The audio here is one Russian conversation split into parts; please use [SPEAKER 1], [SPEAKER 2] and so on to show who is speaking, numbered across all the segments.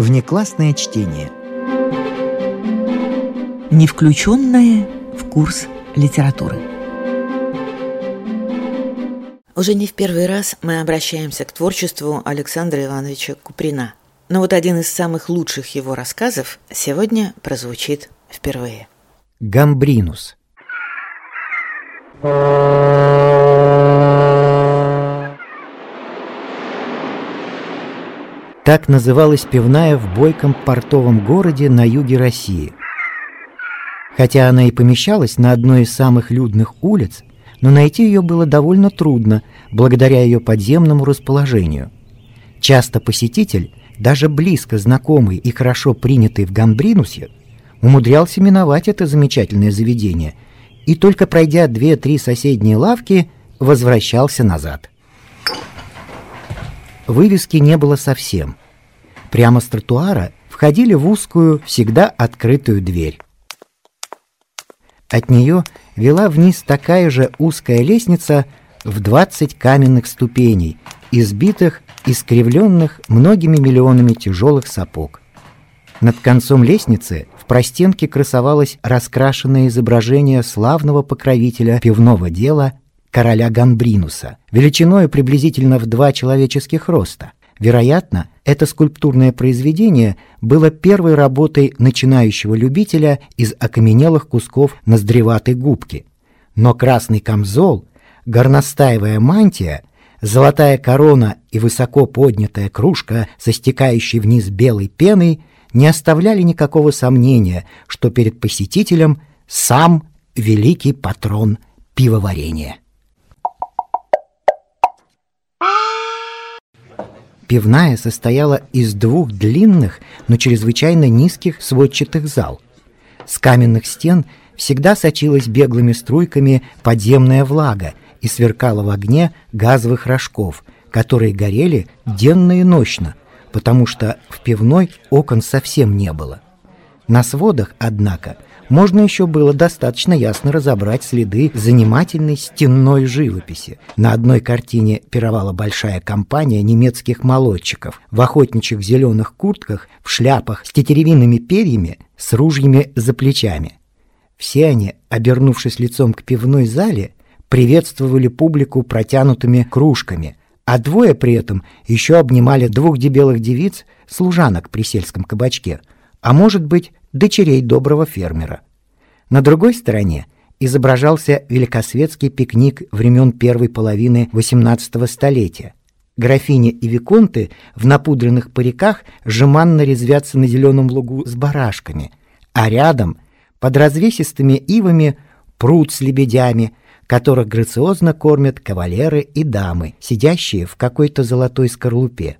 [SPEAKER 1] Внеклассное чтение.
[SPEAKER 2] Не включенное в курс литературы. Уже не в первый раз мы обращаемся к творчеству Александра Ивановича Куприна. Но вот один из самых лучших его рассказов сегодня прозвучит впервые.
[SPEAKER 1] Гамбринус. Так называлась пивная в бойком портовом городе на юге России. Хотя она и помещалась на одной из самых людных улиц, но найти ее было довольно трудно, благодаря ее подземному расположению. Часто посетитель, даже близко знакомый и хорошо принятый в Гамбринусе, умудрялся миновать это замечательное заведение и только пройдя две-три соседние лавки, возвращался назад. Вывески не было совсем. Прямо с тротуара входили в узкую, всегда открытую дверь. От нее вела вниз такая же узкая лестница в 20 каменных ступеней, избитых, искривленных многими миллионами тяжелых сапог. Над концом лестницы в простенке красовалось раскрашенное изображение славного покровителя пивного дела короля Гамбринуса, величиной приблизительно в два человеческих роста. Вероятно, это скульптурное произведение было первой работой начинающего любителя из окаменелых кусков ноздреватой губки. Но красный камзол, горностаевая мантия, золотая корона и высоко поднятая кружка со стекающей вниз белой пеной не оставляли никакого сомнения, что перед посетителем сам великий патрон пивоварения. Пивная состояла из двух длинных, но чрезвычайно низких сводчатых зал. С каменных стен всегда сочилась беглыми струйками подземная влага и сверкала в огне газовых рожков, которые горели денно и ночно, потому что в пивной окон совсем не было. На сводах, однако, можно еще было достаточно ясно разобрать следы занимательной стенной живописи. На одной картине пировала большая компания немецких молодчиков в охотничьих зеленых куртках, в шляпах с тетеревинными перьями, с ружьями за плечами. Все они, обернувшись лицом к пивной зале, приветствовали публику протянутыми кружками, а двое при этом еще обнимали двух дебелых девиц, служанок при сельском кабачке, а может быть, дочерей доброго фермера. На другой стороне изображался великосветский пикник времен первой половины XVIII столетия. Графини и виконты в напудренных париках жеманно резвятся на зеленом лугу с барашками, а рядом, под развесистыми ивами, пруд с лебедями, которых грациозно кормят кавалеры и дамы, сидящие в какой-то золотой скорлупе.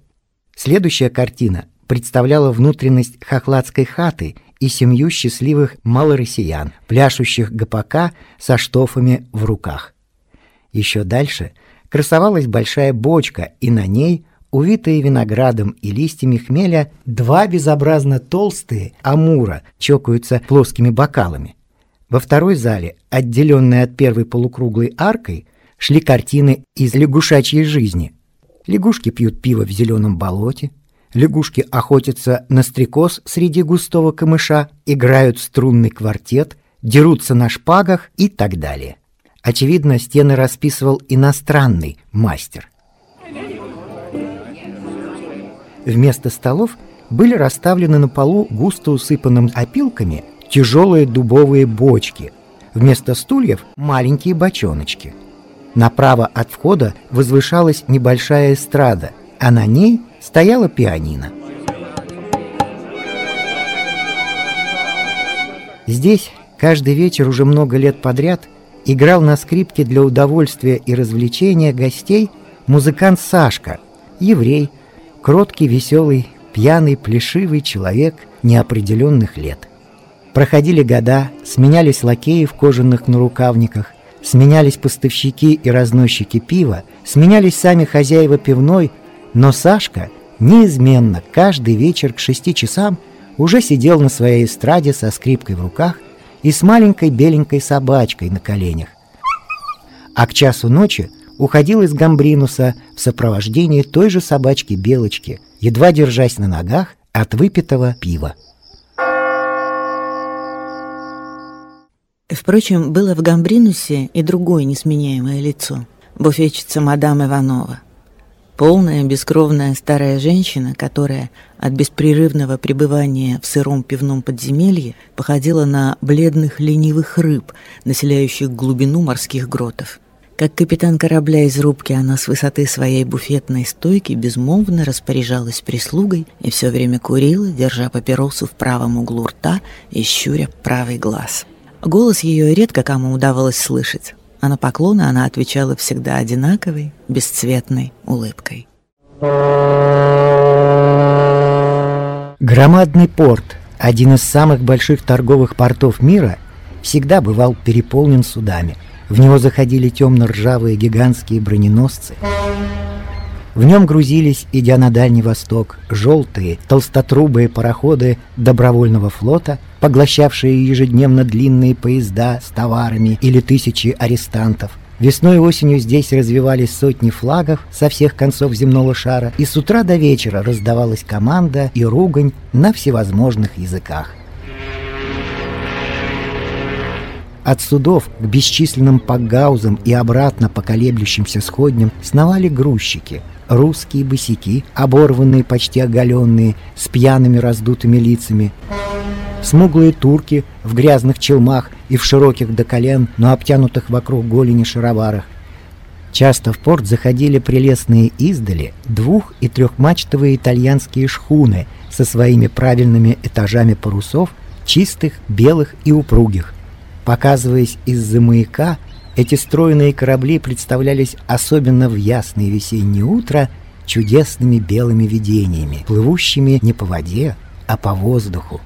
[SPEAKER 1] Следующая картина представляла внутренность хохладской хаты и семью счастливых малороссиян, пляшущих гопака со штофами в руках. Еще дальше красовалась большая бочка, и на ней, увитые виноградом и листьями хмеля, два безобразно толстые амура чокаются плоскими бокалами. Во второй зале, отделенной от первой полукруглой аркой, шли картины из лягушачьей жизни. Лягушки пьют пиво в зеленом болоте, лягушки охотятся на стрекоз среди густого камыша, играют струнный квартет, дерутся на шпагах и так далее. Очевидно, стены расписывал иностранный мастер. Вместо столов были расставлены на полу густо усыпанным опилками тяжелые дубовые бочки, вместо стульев маленькие бочоночки. Направо от входа возвышалась небольшая эстрада, а на ней стояла пианино. Здесь каждый вечер уже много лет подряд играл на скрипке для удовольствия и развлечения гостей музыкант Сашка, еврей, кроткий, веселый, пьяный, плешивый человек неопределенных лет. Проходили года, сменялись лакеи в кожаных нарукавниках, сменялись поставщики и разносчики пива, сменялись сами хозяева пивной, но Сашка неизменно каждый вечер к шести часам уже сидел на своей эстраде со скрипкой в руках и с маленькой беленькой собачкой на коленях. А к часу ночи уходил из Гамбринуса в сопровождении той же собачки-белочки, едва держась на ногах, от выпитого пива.
[SPEAKER 2] Впрочем, было в Гамбринусе и другое несменяемое лицо – буфетчица мадам Иванова. Полная, бескровная старая женщина, которая от беспрерывного пребывания в сыром пивном подземелье походила на бледных ленивых рыб, населяющих глубину морских гротов. Как капитан корабля из рубки, она с высоты своей буфетной стойки безмолвно распоряжалась прислугой и все время курила, держа папиросу в правом углу рта и щуря правый глаз. Голос ее редко кому удавалось слышать, а на поклоны она отвечала всегда одинаковой, бесцветной улыбкой.
[SPEAKER 1] Громадный порт, один из самых больших торговых портов мира, всегда бывал переполнен судами. В него заходили темно-ржавые гигантские броненосцы. В нем грузились, идя на Дальний Восток, желтые, толстотрубые пароходы добровольного флота, поглощавшие ежедневно длинные поезда с товарами или тысячи арестантов. Весной и осенью здесь развивались сотни флагов со всех концов земного шара, и с утра до вечера раздавалась команда и ругань на всевозможных языках. От судов к бесчисленным пагаузам и обратно по колеблющимся сходням сновали грузчики, русские босики, оборванные, почти оголенные, с пьяными раздутыми лицами, смуглые турки в грязных челмах и в широких до колен, но обтянутых вокруг голени шароварах. Часто в порт заходили прелестные издали двух- и трехмачтовые итальянские шхуны со своими правильными этажами парусов, чистых, белых и упругих. Показываясь из-за маяка, эти стройные корабли представлялись особенно в ясное весеннее утро чудесными белыми видениями, плывущими не по воде, а по воздуху.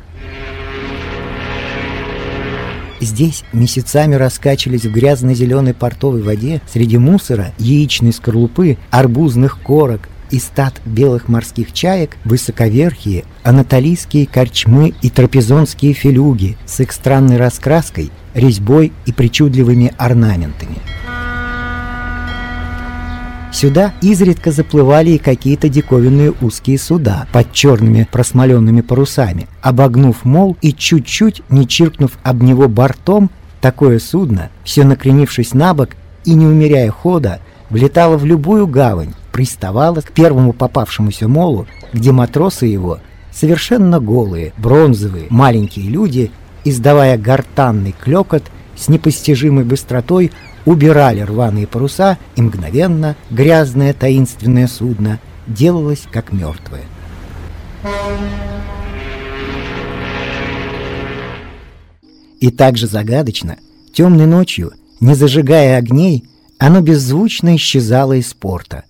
[SPEAKER 1] Здесь месяцами раскачивались в грязно-зеленой портовой воде среди мусора, яичной скорлупы, арбузных корок и стад белых морских чаек высоковерхие анатолийские корчмы и трапезонские филюги с их странной раскраской – резьбой и причудливыми орнаментами. Сюда изредка заплывали и какие-то диковинные узкие суда под черными просмоленными парусами. Обогнув мол и чуть-чуть, не чиркнув об него бортом, такое судно, все накренившись на бок и не умеряя хода, влетало в любую гавань, приставало к первому попавшемуся молу, где матросы его, совершенно голые, бронзовые, маленькие люди, издавая гортанный клекот, с непостижимой быстротой убирали рваные паруса, и мгновенно грязное таинственное судно делалось как мертвое. И также загадочно, темной ночью, не зажигая огней, оно беззвучно исчезало из порта.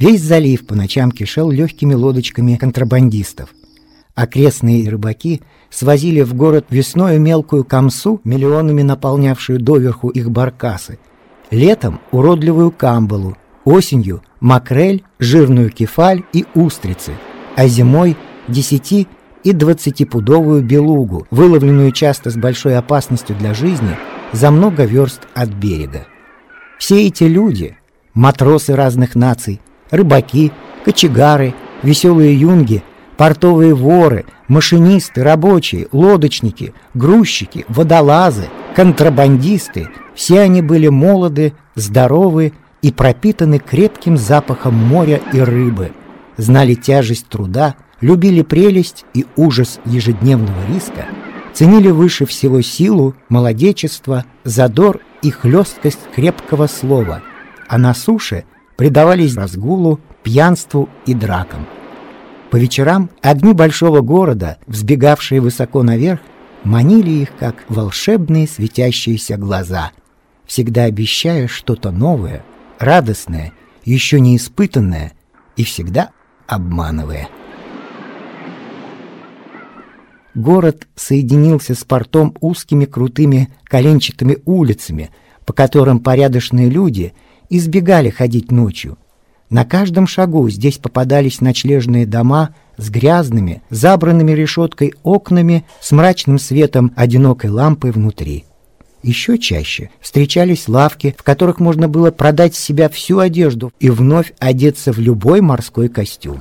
[SPEAKER 1] Весь залив по ночам кишел легкими лодочками контрабандистов. Окрестные рыбаки свозили в город весною мелкую камсу, миллионами наполнявшую доверху их баркасы, летом уродливую камбалу, осенью макрель, жирную кефаль и устрицы, а зимой десяти и двадцатипудовую белугу, выловленную часто с большой опасностью для жизни за много верст от берега. Все эти люди, матросы разных наций, рыбаки, кочегары, веселые юнги, портовые воры, машинисты, рабочие, лодочники, грузчики, водолазы, контрабандисты – все они были молоды, здоровы и пропитаны крепким запахом моря и рыбы, знали тяжесть труда, любили прелесть и ужас ежедневного риска, ценили выше всего силу, молодечество, задор и хлесткость крепкого слова, а на суше предавались разгулу, пьянству и дракам. По вечерам огни большого города, взбегавшие высоко наверх, манили их, как волшебные светящиеся глаза, всегда обещая что-то новое, радостное, еще не испытанное и всегда обманывая. Город соединился с портом узкими крутыми коленчатыми улицами, по которым порядочные люди избегали ходить ночью, на каждом шагу здесь попадались ночлежные дома с грязными, забранными решеткой окнами с мрачным светом одинокой лампы внутри. Еще чаще встречались лавки, в которых можно было продать себя всю одежду и вновь одеться в любой морской костюм.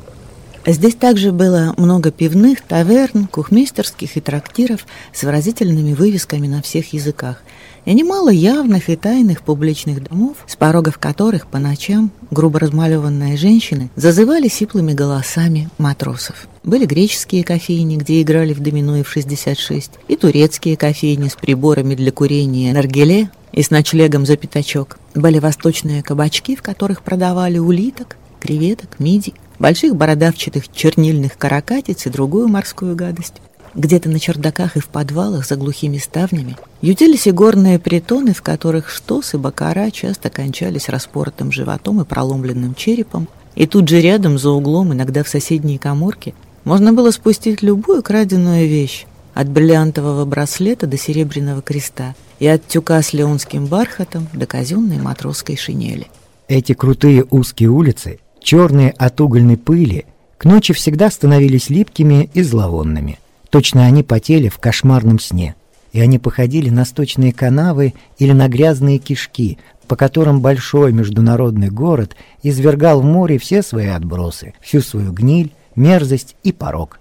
[SPEAKER 2] Здесь также было много пивных, таверн, кухмистерских и трактиров с выразительными вывесками на всех языках – и немало явных и тайных публичных домов, с порогов которых по ночам грубо размалеванные женщины зазывали сиплыми голосами матросов. Были греческие кофейни, где играли в домино и в 66, и турецкие кофейни с приборами для курения наргиле и с ночлегом за пятачок. Были восточные кабачки, в которых продавали улиток, креветок, мидий, больших бородавчатых чернильных каракатиц и другую морскую гадость. Где-то на чердаках и в подвалах за глухими ставнями ютились и горные притоны, в которых штос и бакара часто кончались распоротым животом и проломленным черепом, и тут же рядом, за углом, иногда в соседней коморке, можно было спустить любую краденую вещь, от бриллиантового браслета до серебряного креста и от тюка с леонским бархатом до казенной матросской шинели.
[SPEAKER 1] Эти крутые узкие улицы, черные от угольной пыли, к ночи всегда становились липкими и зловонными – Точно они потели в кошмарном сне, и они походили на сточные канавы или на грязные кишки, по которым большой международный город извергал в море все свои отбросы, всю свою гниль, мерзость и порог.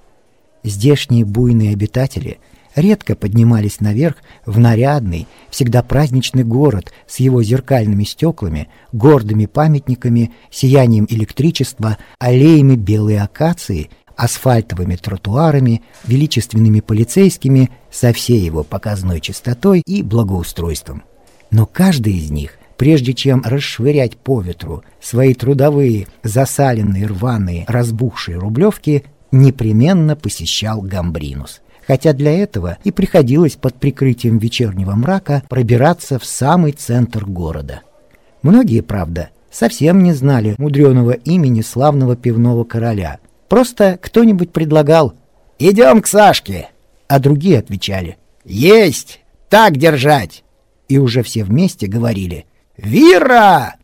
[SPEAKER 1] Здешние буйные обитатели редко поднимались наверх в нарядный, всегда праздничный город с его зеркальными стеклами, гордыми памятниками, сиянием электричества, аллеями белой акации асфальтовыми тротуарами, величественными полицейскими, со всей его показной чистотой и благоустройством. Но каждый из них, прежде чем расшвырять по ветру свои трудовые, засаленные, рваные, разбухшие рублевки, непременно посещал Гамбринус. Хотя для этого и приходилось под прикрытием вечернего мрака пробираться в самый центр города. Многие, правда, совсем не знали мудреного имени славного пивного короля, Просто кто-нибудь предлагал «Идем к Сашке», а другие отвечали «Есть! Так держать!» И уже все вместе говорили «Вира!»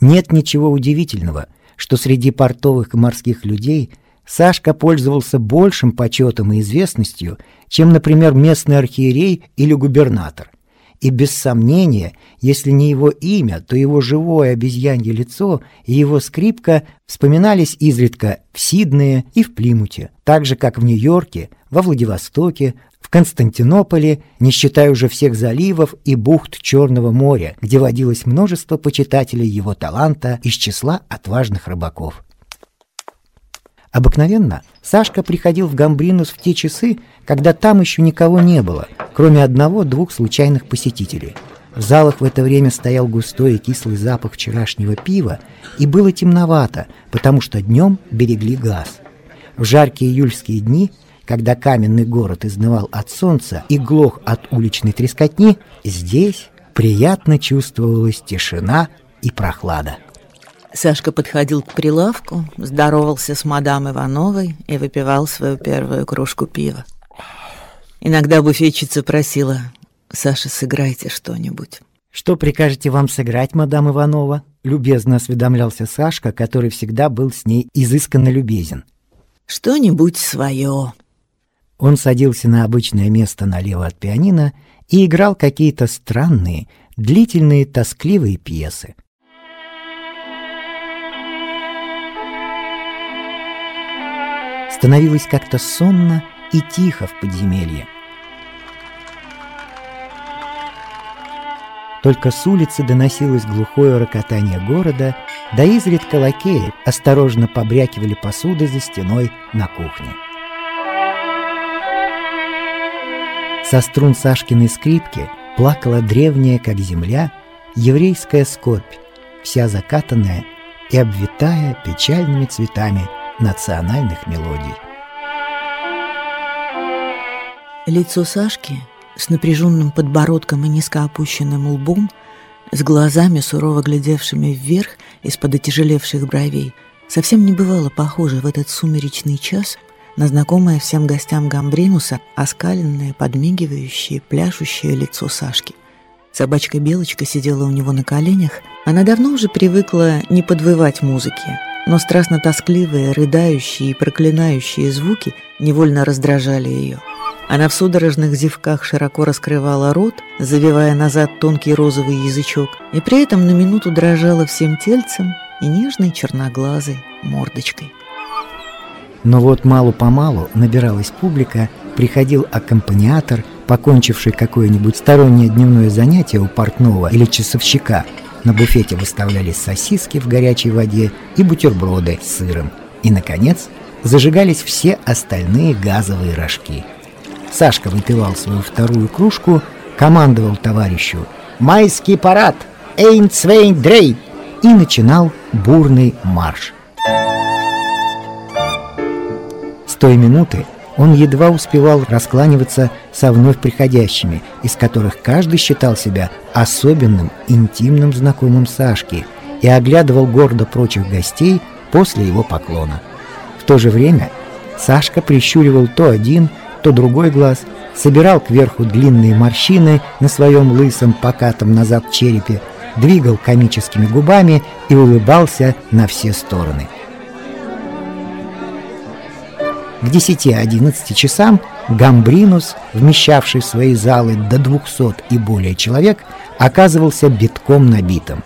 [SPEAKER 1] Нет ничего удивительного, что среди портовых и морских людей Сашка пользовался большим почетом и известностью, чем, например, местный архиерей или губернатор – и без сомнения, если не его имя, то его живое обезьянье лицо и его скрипка вспоминались изредка в Сиднее и в Плимуте, так же, как в Нью-Йорке, во Владивостоке, в Константинополе, не считая уже всех заливов и бухт Черного моря, где водилось множество почитателей его таланта из числа отважных рыбаков. Обыкновенно Сашка приходил в Гамбринус в те часы, когда там еще никого не было, кроме одного-двух случайных посетителей. В залах в это время стоял густой и кислый запах вчерашнего пива, и было темновато, потому что днем берегли газ. В жаркие июльские дни, когда каменный город изнывал от солнца и глох от уличной трескотни, здесь приятно чувствовалась тишина и прохлада.
[SPEAKER 2] Сашка подходил к прилавку, здоровался с мадам Ивановой и выпивал свою первую кружку пива. Иногда буфетчица просила «Саша, сыграйте что-нибудь».
[SPEAKER 1] «Что прикажете вам сыграть, мадам Иванова?» Любезно осведомлялся Сашка, который всегда был с ней изысканно любезен.
[SPEAKER 2] «Что-нибудь свое».
[SPEAKER 1] Он садился на обычное место налево от пианино и играл какие-то странные, длительные, тоскливые пьесы. Становилось как-то сонно и тихо в подземелье. Только с улицы доносилось глухое рокотание города, да изредка лакеи осторожно побрякивали посудой за стеной на кухне. Со струн Сашкиной скрипки плакала древняя, как земля, еврейская скорбь, вся закатанная и обвитая печальными цветами национальных мелодий.
[SPEAKER 2] Лицо Сашки с напряженным подбородком и низко опущенным лбом, с глазами, сурово глядевшими вверх из-под отяжелевших бровей, совсем не бывало похоже в этот сумеречный час на знакомое всем гостям Гамбринуса оскаленное, подмигивающее, пляшущее лицо Сашки. Собачка-белочка сидела у него на коленях. Она давно уже привыкла не подвывать музыки, но страстно тоскливые, рыдающие и проклинающие звуки невольно раздражали ее. Она в судорожных зевках широко раскрывала рот, завивая назад тонкий розовый язычок, и при этом на минуту дрожала всем тельцем и нежной черноглазой мордочкой.
[SPEAKER 1] Но вот мало-помалу набиралась публика, приходил аккомпаниатор, покончивший какое-нибудь стороннее дневное занятие у портного или часовщика. На буфете выставлялись сосиски в горячей воде и бутерброды с сыром. И, наконец, зажигались все остальные газовые рожки. Сашка выпивал свою вторую кружку, командовал товарищу «Майский парад! Эйн Цвейн Дрей!» и начинал бурный марш. С той минуты он едва успевал раскланиваться со вновь приходящими, из которых каждый считал себя особенным, интимным знакомым Сашки и оглядывал гордо прочих гостей после его поклона. В то же время Сашка прищуривал то один, то другой глаз, собирал кверху длинные морщины на своем лысом покатом назад черепе, двигал комическими губами и улыбался на все стороны. К 10-11 часам Гамбринус, вмещавший в свои залы до 200 и более человек, оказывался битком набитым.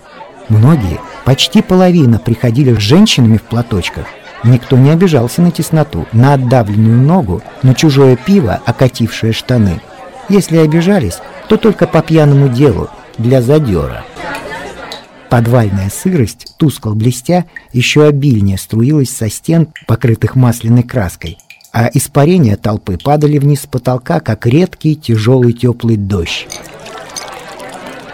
[SPEAKER 1] Многие, почти половина, приходили с женщинами в платочках. Никто не обижался на тесноту, на отдавленную ногу, на чужое пиво, окатившее штаны. Если обижались, то только по пьяному делу, для задера. Подвальная сырость, тускло блестя, еще обильнее струилась со стен, покрытых масляной краской а испарения толпы падали вниз с потолка, как редкий тяжелый теплый дождь.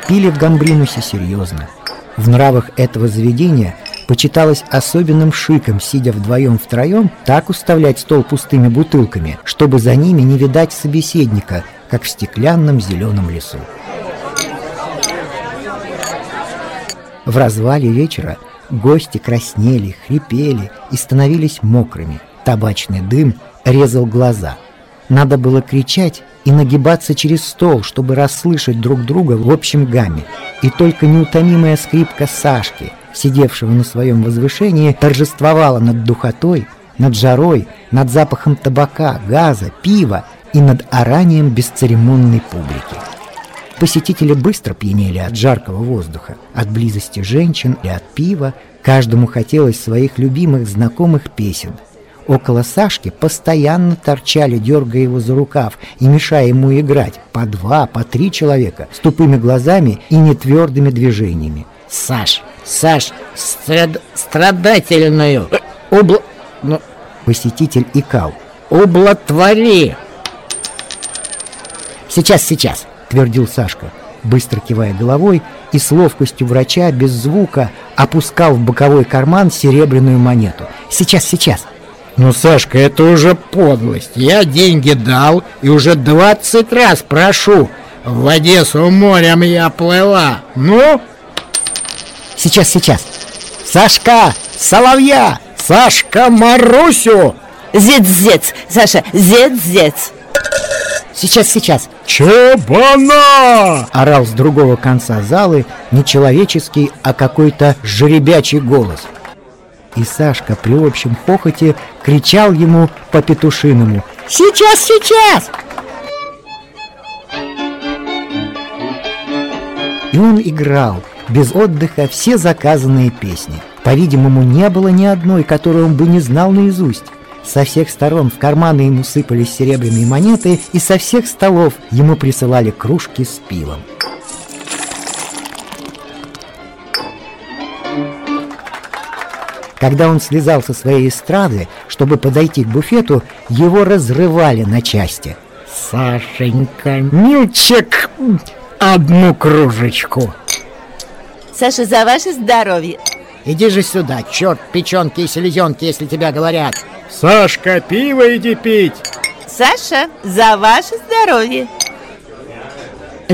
[SPEAKER 1] Пили в Гамбринусе серьезно. В нравах этого заведения почиталось особенным шиком, сидя вдвоем-втроем, так уставлять стол пустыми бутылками, чтобы за ними не видать собеседника, как в стеклянном зеленом лесу. В развале вечера гости краснели, хрипели и становились мокрыми. Табачный дым резал глаза. Надо было кричать и нагибаться через стол, чтобы расслышать друг друга в общем гамме. И только неутомимая скрипка Сашки, сидевшего на своем возвышении, торжествовала над духотой, над жарой, над запахом табака, газа, пива и над оранием бесцеремонной публики. Посетители быстро пьянели от жаркого воздуха, от близости женщин и от пива. Каждому хотелось своих любимых знакомых песен – Около Сашки постоянно торчали, дергая его за рукав и мешая ему играть, по два, по три человека, с тупыми глазами и нетвердыми движениями.
[SPEAKER 3] «Саш, Саш, страд... страдательную! Убл...
[SPEAKER 1] Ну... Посетитель икал.
[SPEAKER 3] «Ублотвори!»
[SPEAKER 1] «Сейчас, сейчас!» — твердил Сашка, быстро кивая головой и с ловкостью врача без звука опускал в боковой карман серебряную монету. «Сейчас, сейчас!»
[SPEAKER 3] Ну, Сашка, это уже подлость. Я деньги дал и уже двадцать раз прошу. В Одессу морем я плыла. Ну?
[SPEAKER 1] Сейчас, сейчас. Сашка, соловья! Сашка, Марусю!
[SPEAKER 2] Зец-зец, Саша, зец-зец.
[SPEAKER 1] Сейчас, сейчас.
[SPEAKER 3] Чебана!
[SPEAKER 1] Орал с другого конца залы нечеловеческий, а какой-то жеребячий голос и Сашка при общем хохоте кричал ему по-петушиному «Сейчас, сейчас!» И он играл без отдыха все заказанные песни. По-видимому, не было ни одной, которую он бы не знал наизусть. Со всех сторон в карманы ему сыпались серебряные монеты, и со всех столов ему присылали кружки с пивом. Когда он слезал со своей эстрады, чтобы подойти к буфету, его разрывали на части.
[SPEAKER 3] «Сашенька, мильчик, одну кружечку!»
[SPEAKER 2] Саша, за ваше здоровье!
[SPEAKER 3] Иди же сюда, черт, печенки и селезенки, если тебя говорят!
[SPEAKER 4] Сашка, пиво иди пить!
[SPEAKER 2] Саша, за ваше здоровье!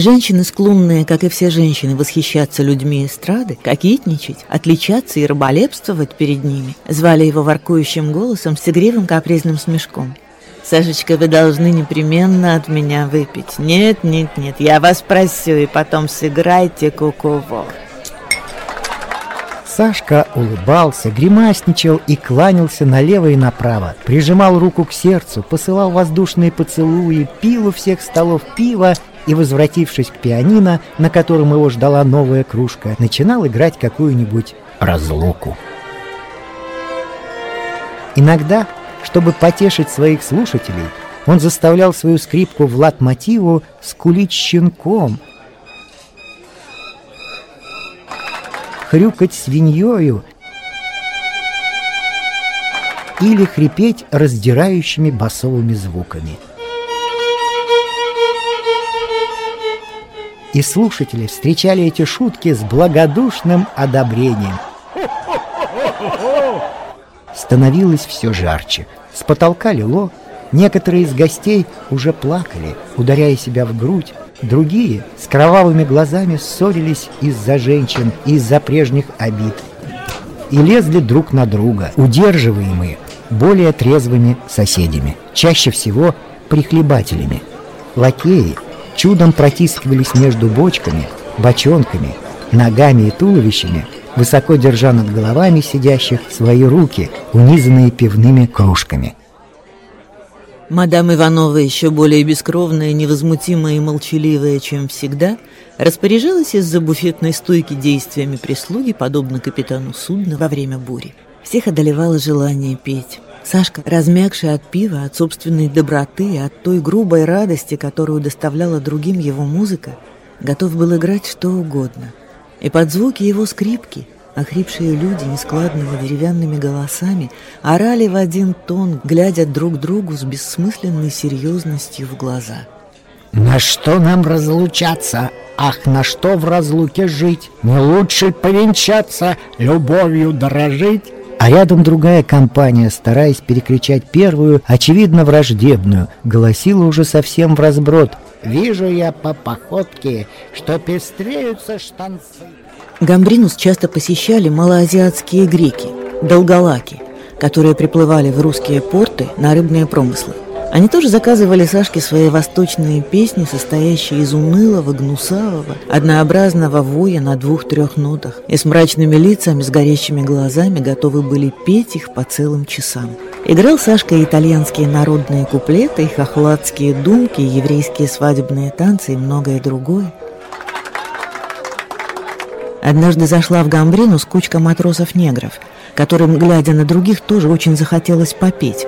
[SPEAKER 2] Женщины, склонные, как и все женщины, восхищаться людьми эстрады, кокетничать, отличаться и раболепствовать перед ними, звали его воркующим голосом с игривым капризным смешком. «Сашечка, вы должны непременно от меня выпить. Нет, нет, нет, я вас просю, и потом сыграйте куково».
[SPEAKER 1] Сашка улыбался, гримасничал и кланялся налево и направо, прижимал руку к сердцу, посылал воздушные поцелуи, пил у всех столов пива и, возвратившись к пианино, на котором его ждала новая кружка, начинал играть какую-нибудь разлуку. Иногда Чтобы потешить своих слушателей, он заставлял свою скрипку в лат-мотиву скулить щенком, хрюкать свиньёю или хрипеть раздирающими басовыми звуками. И слушатели встречали эти шутки с благодушным одобрением. Становилось все жарче. С потолка лило, некоторые из гостей уже плакали, ударяя себя в грудь, другие с кровавыми глазами ссорились из-за женщин, из-за прежних обид и лезли друг на друга, удерживаемые более трезвыми соседями, чаще всего прихлебателями. Лакеи чудом протискивались между бочками, бочонками, ногами и туловищами, высоко держа над головами сидящих свои руки, унизанные пивными кружками.
[SPEAKER 2] Мадам Иванова, еще более бескровная, невозмутимая и молчаливая, чем всегда, распоряжалась из-за буфетной стойки действиями прислуги, подобно капитану судна во время бури. Всех одолевало желание петь. Сашка, размягший от пива, от собственной доброты, от той грубой радости, которую доставляла другим его музыка, готов был играть что угодно. И под звуки его скрипки охрипшие люди нескладными деревянными голосами орали в один тон, глядя друг другу с бессмысленной серьезностью в глаза.
[SPEAKER 3] «На что нам разлучаться? Ах, на что в разлуке жить? Не лучше повенчаться, любовью дорожить?»
[SPEAKER 1] А рядом другая компания, стараясь перекричать первую, очевидно враждебную, голосила уже совсем в разброд.
[SPEAKER 3] «Вижу я по походке, что пестреются штанцы».
[SPEAKER 2] Гамбринус часто посещали малоазиатские греки, долголаки, которые приплывали в русские порты на рыбные промыслы. Они тоже заказывали Сашке свои восточные песни, состоящие из унылого, гнусавого, однообразного воя на двух-трех нотах, и с мрачными лицами, с горящими глазами готовы были петь их по целым часам. Играл Сашка итальянские народные куплеты, хохладские думки, еврейские свадебные танцы и многое другое. Однажды зашла в Гамбрину с кучка матросов-негров, которым, глядя на других, тоже очень захотелось попеть.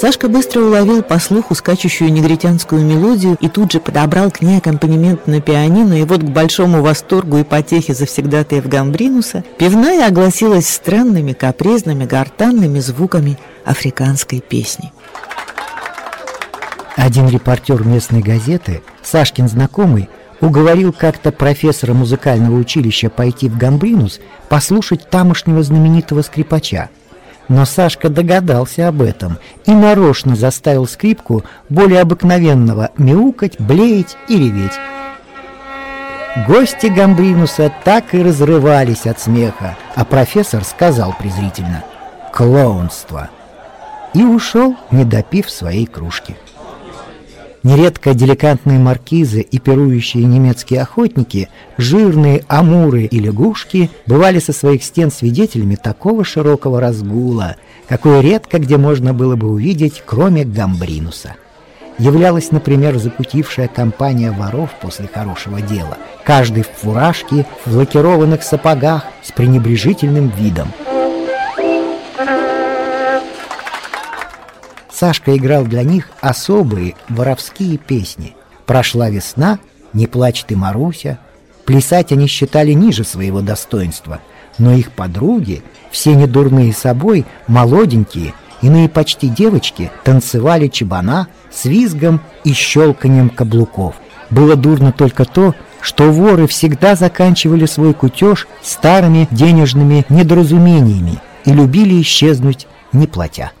[SPEAKER 2] Сашка быстро уловил по слуху скачущую негритянскую мелодию и тут же подобрал к ней аккомпанемент на пианино, и вот к большому восторгу и потехе завсегдатаев Гамбринуса пивная огласилась странными, капризными, гортанными звуками африканской песни.
[SPEAKER 1] Один репортер местной газеты, Сашкин знакомый, уговорил как-то профессора музыкального училища пойти в Гамбринус послушать тамошнего знаменитого скрипача – но Сашка догадался об этом и нарочно заставил скрипку более обыкновенного мяукать, блеять и реветь. Гости Гамбринуса так и разрывались от смеха, а профессор сказал презрительно «клоунство» и ушел, не допив своей кружки. Нередко деликатные маркизы и пирующие немецкие охотники, жирные амуры и лягушки бывали со своих стен свидетелями такого широкого разгула, какой редко где можно было бы увидеть, кроме Гамбринуса. Являлась, например, закутившая компания воров после хорошего дела, каждый в фуражке, в лакированных сапогах, с пренебрежительным видом – Сашка играл для них особые воровские песни. «Прошла весна», «Не плачь ты, Маруся». Плясать они считали ниже своего достоинства, но их подруги, все недурные собой, молоденькие, иные почти девочки, танцевали чебана с визгом и щелканием каблуков. Было дурно только то, что воры всегда заканчивали свой кутеж старыми денежными недоразумениями и любили исчезнуть, не платя.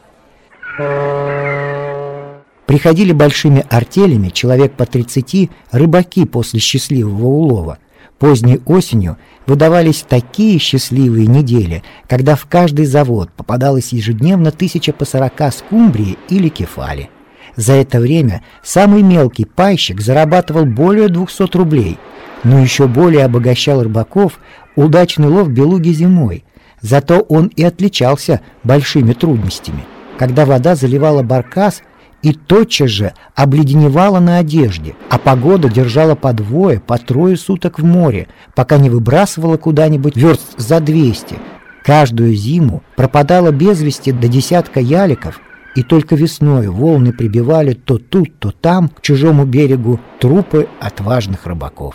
[SPEAKER 1] Приходили большими артелями, человек по 30, рыбаки после счастливого улова. Поздней осенью выдавались такие счастливые недели, когда в каждый завод попадалось ежедневно тысяча по сорока скумбрии или кефали. За это время самый мелкий пайщик зарабатывал более 200 рублей, но еще более обогащал рыбаков удачный лов белуги зимой. Зато он и отличался большими трудностями. Когда вода заливала баркас, и тотчас же обледеневала на одежде, а погода держала по двое, по трое суток в море, пока не выбрасывала куда-нибудь верст за 200. Каждую зиму пропадало без вести до десятка яликов, и только весной волны прибивали то тут, то там, к чужому берегу, трупы отважных рыбаков.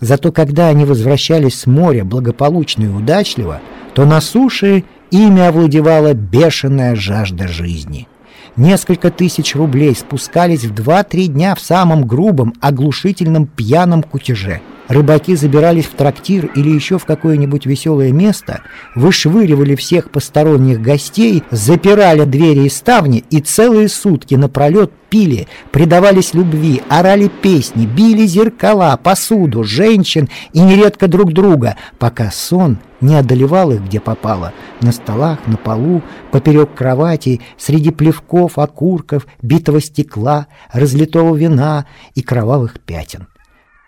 [SPEAKER 1] Зато когда они возвращались с моря благополучно и удачливо, то на суше ими овладевала бешеная жажда жизни. Несколько тысяч рублей спускались в два-три дня в самом грубом, оглушительном пьяном кутеже – Рыбаки забирались в трактир или еще в какое-нибудь веселое место, вышвыривали всех посторонних гостей, запирали двери и ставни и целые сутки напролет пили, предавались любви, орали песни, били зеркала, посуду, женщин и нередко друг друга, пока сон не одолевал их, где попало, на столах, на полу, поперек кровати, среди плевков, окурков, битого стекла, разлитого вина и кровавых пятен.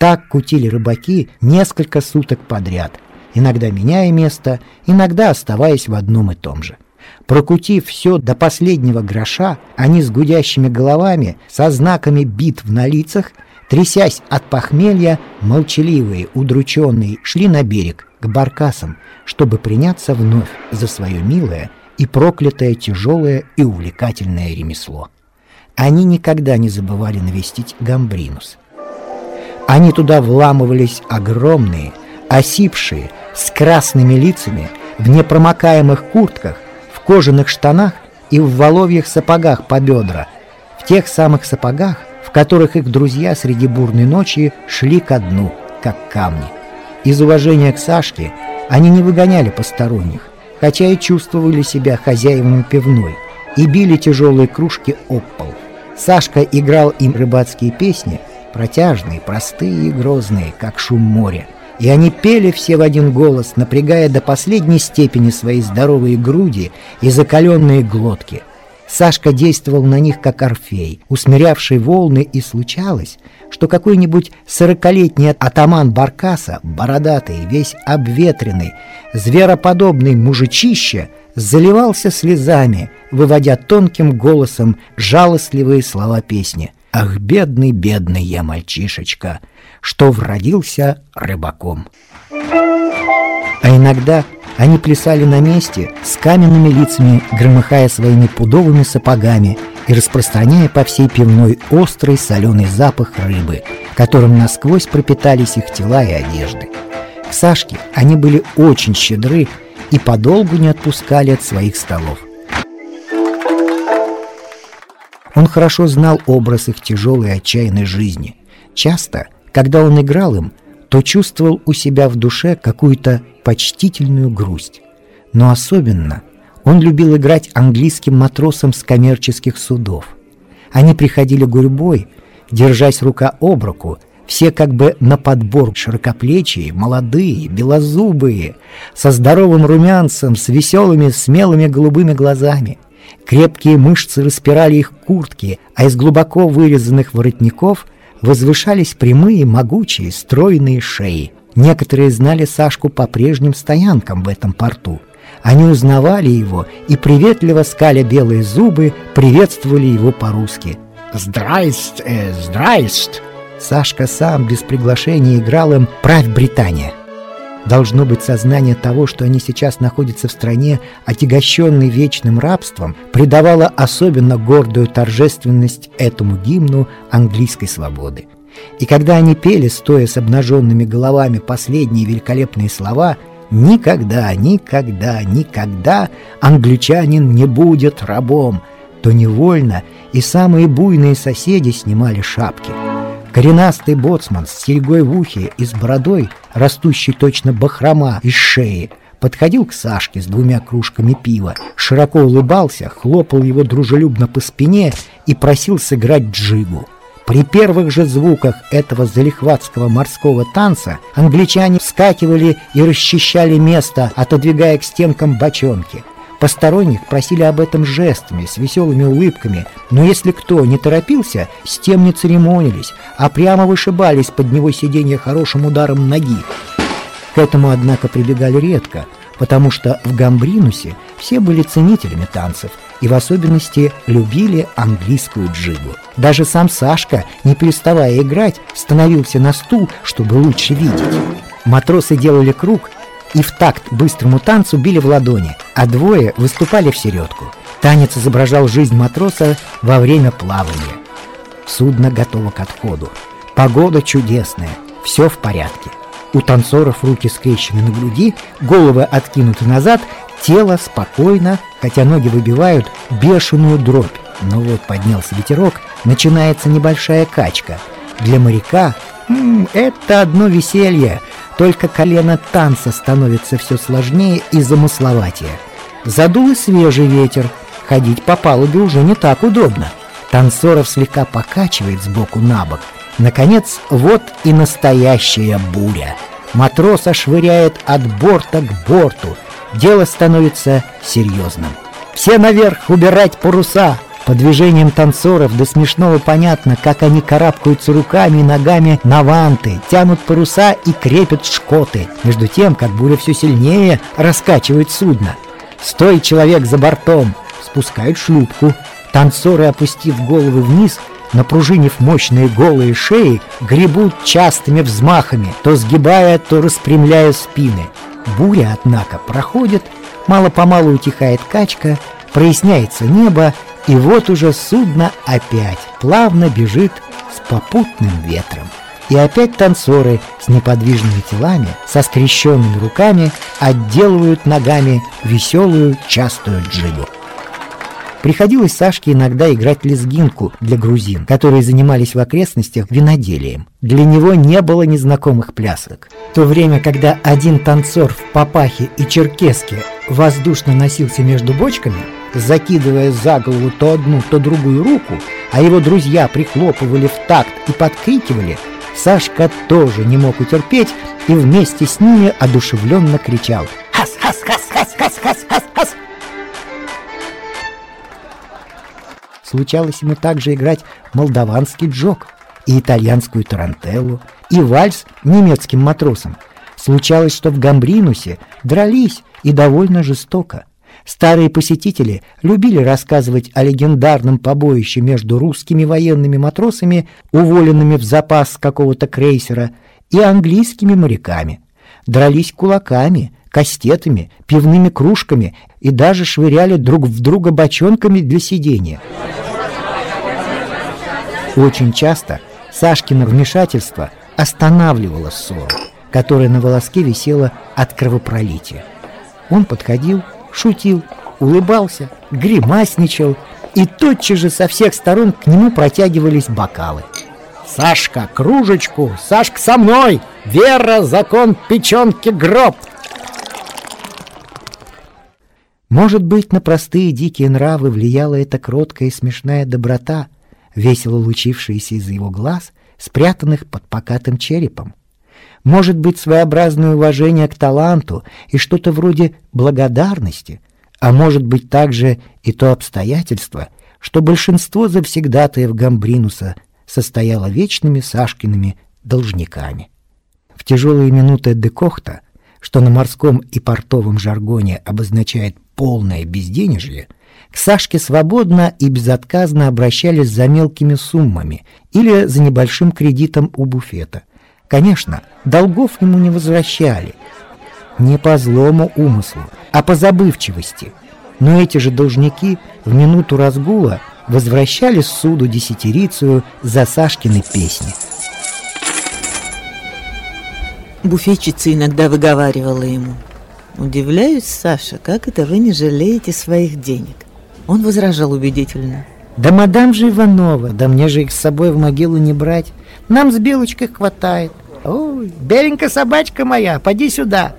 [SPEAKER 1] Так кутили рыбаки несколько суток подряд, иногда меняя место, иногда оставаясь в одном и том же. Прокутив все до последнего гроша, они с гудящими головами, со знаками битв на лицах, трясясь от похмелья, молчаливые, удрученные, шли на берег, к баркасам, чтобы приняться вновь за свое милое и проклятое тяжелое и увлекательное ремесло. Они никогда не забывали навестить Гамбринус — они туда вламывались огромные, осипшие, с красными лицами, в непромокаемых куртках, в кожаных штанах и в воловьих сапогах по бедра, в тех самых сапогах, в которых их друзья среди бурной ночи шли ко дну, как камни. Из уважения к Сашке они не выгоняли посторонних, хотя и чувствовали себя хозяевами пивной, и били тяжелые кружки об пол. Сашка играл им рыбацкие песни – протяжные, простые и грозные, как шум моря. И они пели все в один голос, напрягая до последней степени свои здоровые груди и закаленные глотки. Сашка действовал на них как орфей, усмирявший волны, и случалось, что какой-нибудь сорокалетний атаман Баркаса, бородатый, весь обветренный, звероподобный мужичище, заливался слезами, выводя тонким голосом жалостливые слова песни — Ах, бедный, бедный я мальчишечка, что вродился рыбаком. А иногда они плясали на месте с каменными лицами, громыхая своими пудовыми сапогами и распространяя по всей пивной острый соленый запах рыбы, которым насквозь пропитались их тела и одежды. К Сашке они были очень щедры и подолгу не отпускали от своих столов. Он хорошо знал образ их тяжелой отчаянной жизни. Часто, когда он играл им, то чувствовал у себя в душе какую-то почтительную грусть. Но особенно он любил играть английским матросам с коммерческих судов. Они приходили гурьбой, держась рука об руку, все как бы на подбор широкоплечие, молодые, белозубые, со здоровым румянцем, с веселыми, смелыми голубыми глазами. Крепкие мышцы распирали их куртки, а из глубоко вырезанных воротников возвышались прямые, могучие, стройные шеи. Некоторые знали Сашку по прежним стоянкам в этом порту. Они узнавали его и, приветливо скаля белые зубы, приветствовали его по-русски.
[SPEAKER 3] «Здрайст, э, здрайст!»
[SPEAKER 1] Сашка сам без приглашения играл им «Правь Британия!» Должно быть сознание того, что они сейчас находятся в стране, отягощенной вечным рабством, придавало особенно гордую торжественность этому гимну английской свободы. И когда они пели, стоя с обнаженными головами последние великолепные слова «Никогда, никогда, никогда англичанин не будет рабом», то невольно и самые буйные соседи снимали шапки – Коренастый боцман с серьгой в ухе и с бородой, растущей точно бахрома из шеи, подходил к Сашке с двумя кружками пива, широко улыбался, хлопал его дружелюбно по спине и просил сыграть джигу. При первых же звуках этого залихватского морского танца англичане вскакивали и расчищали место, отодвигая к стенкам бочонки – Посторонних просили об этом жестами, с веселыми улыбками, но если кто не торопился, с тем не церемонились, а прямо вышибались под него сиденья хорошим ударом ноги. К этому, однако, прибегали редко, потому что в Гамбринусе все были ценителями танцев и в особенности любили английскую джигу. Даже сам Сашка, не переставая играть, становился на стул, чтобы лучше видеть. Матросы делали круг и в такт быстрому танцу били в ладони, а двое выступали в середку. Танец изображал жизнь матроса во время плавания. Судно готово к отходу. Погода чудесная, все в порядке. У танцоров руки скрещены на груди, головы откинуты назад, тело спокойно, хотя ноги выбивают бешеную дробь. Но вот поднялся ветерок, начинается небольшая качка. Для моряка это одно веселье, только колено танца становится все сложнее и замысловатее. Задул и свежий ветер, ходить по палубе уже не так удобно. Танцоров слегка покачивает сбоку на бок. Наконец, вот и настоящая буря. Матроса швыряет от борта к борту. Дело становится серьезным. Все наверх убирать паруса. По движениям танцоров до смешного понятно, как они карабкаются руками и ногами на ванты, тянут паруса и крепят шкоты. Между тем, как буря все сильнее раскачивает судно. Стой, человек за бортом, спускают шлюпку. Танцоры, опустив головы вниз, напружинив мощные голые шеи, гребут частыми взмахами, то сгибая, то распрямляя спины. Буря, однако, проходит, мало-помалу утихает качка, проясняется небо, и вот уже судно опять плавно бежит с попутным ветром. И опять танцоры с неподвижными телами, со скрещенными руками отделывают ногами веселую частую джигу. Приходилось Сашке иногда играть лезгинку для грузин, которые занимались в окрестностях виноделием. Для него не было незнакомых плясок. В то время, когда один танцор в папахе и черкеске воздушно носился между бочками, закидывая за голову то одну, то другую руку, а его друзья прихлопывали в такт и подкрикивали, Сашка тоже не мог утерпеть и вместе с ними одушевленно кричал «Хас-хас-хас-хас-хас-хас-хас!» Случалось ему также играть молдаванский джок и итальянскую тарантеллу, и вальс немецким матросам. Случалось, что в Гамбринусе дрались и довольно жестоко. Старые посетители любили рассказывать о легендарном побоище между русскими военными матросами, уволенными в запас какого-то крейсера, и английскими моряками. Дрались кулаками, кастетами, пивными кружками и даже швыряли друг в друга бочонками для сидения. Очень часто Сашкино вмешательство останавливало ссору, которая на волоске висела от кровопролития. Он подходил, шутил, улыбался, гримасничал, и тотчас же со всех сторон к нему протягивались бокалы.
[SPEAKER 3] «Сашка, кружечку! Сашка, со мной! Вера, закон, печенки, гроб!»
[SPEAKER 1] Может быть, на простые дикие нравы влияла эта кроткая и смешная доброта, весело лучившаяся из его глаз, спрятанных под покатым черепом. Может быть, своеобразное уважение к таланту и что-то вроде благодарности, а может быть также и то обстоятельство, что большинство завсегдатаев Гамбринуса состояло вечными Сашкиными должниками. В тяжелые минуты декохта, что на морском и портовом жаргоне обозначает полное безденежье, к Сашке свободно и безотказно обращались за мелкими суммами или за небольшим кредитом у буфета. Конечно, долгов ему не возвращали. Не по злому умыслу, а по забывчивости. Но эти же должники в минуту разгула возвращали суду десятирицию за Сашкины песни.
[SPEAKER 2] Буфетчица иногда выговаривала ему. «Удивляюсь, Саша, как это вы не жалеете своих денег?» Он возражал убедительно.
[SPEAKER 1] «Да мадам же Иванова, да мне же их с собой в могилу не брать. Нам с Белочкой хватает. Ой, беленькая собачка моя, поди сюда!»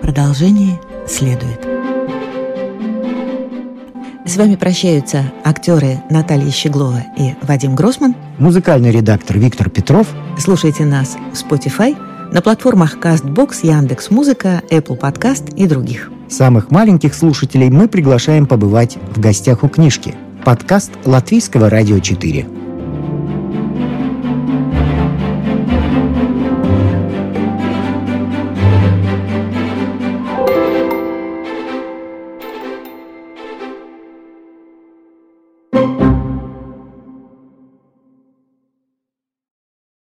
[SPEAKER 2] Продолжение следует. С вами прощаются актеры Наталья Щеглова и Вадим Гросман.
[SPEAKER 1] Музыкальный редактор Виктор Петров.
[SPEAKER 2] Слушайте нас в Spotify, на платформах CastBox, Яндекс.Музыка, Apple Podcast и других.
[SPEAKER 1] Самых маленьких слушателей мы приглашаем побывать в гостях у книжки. Подкаст Латвийского радио 4.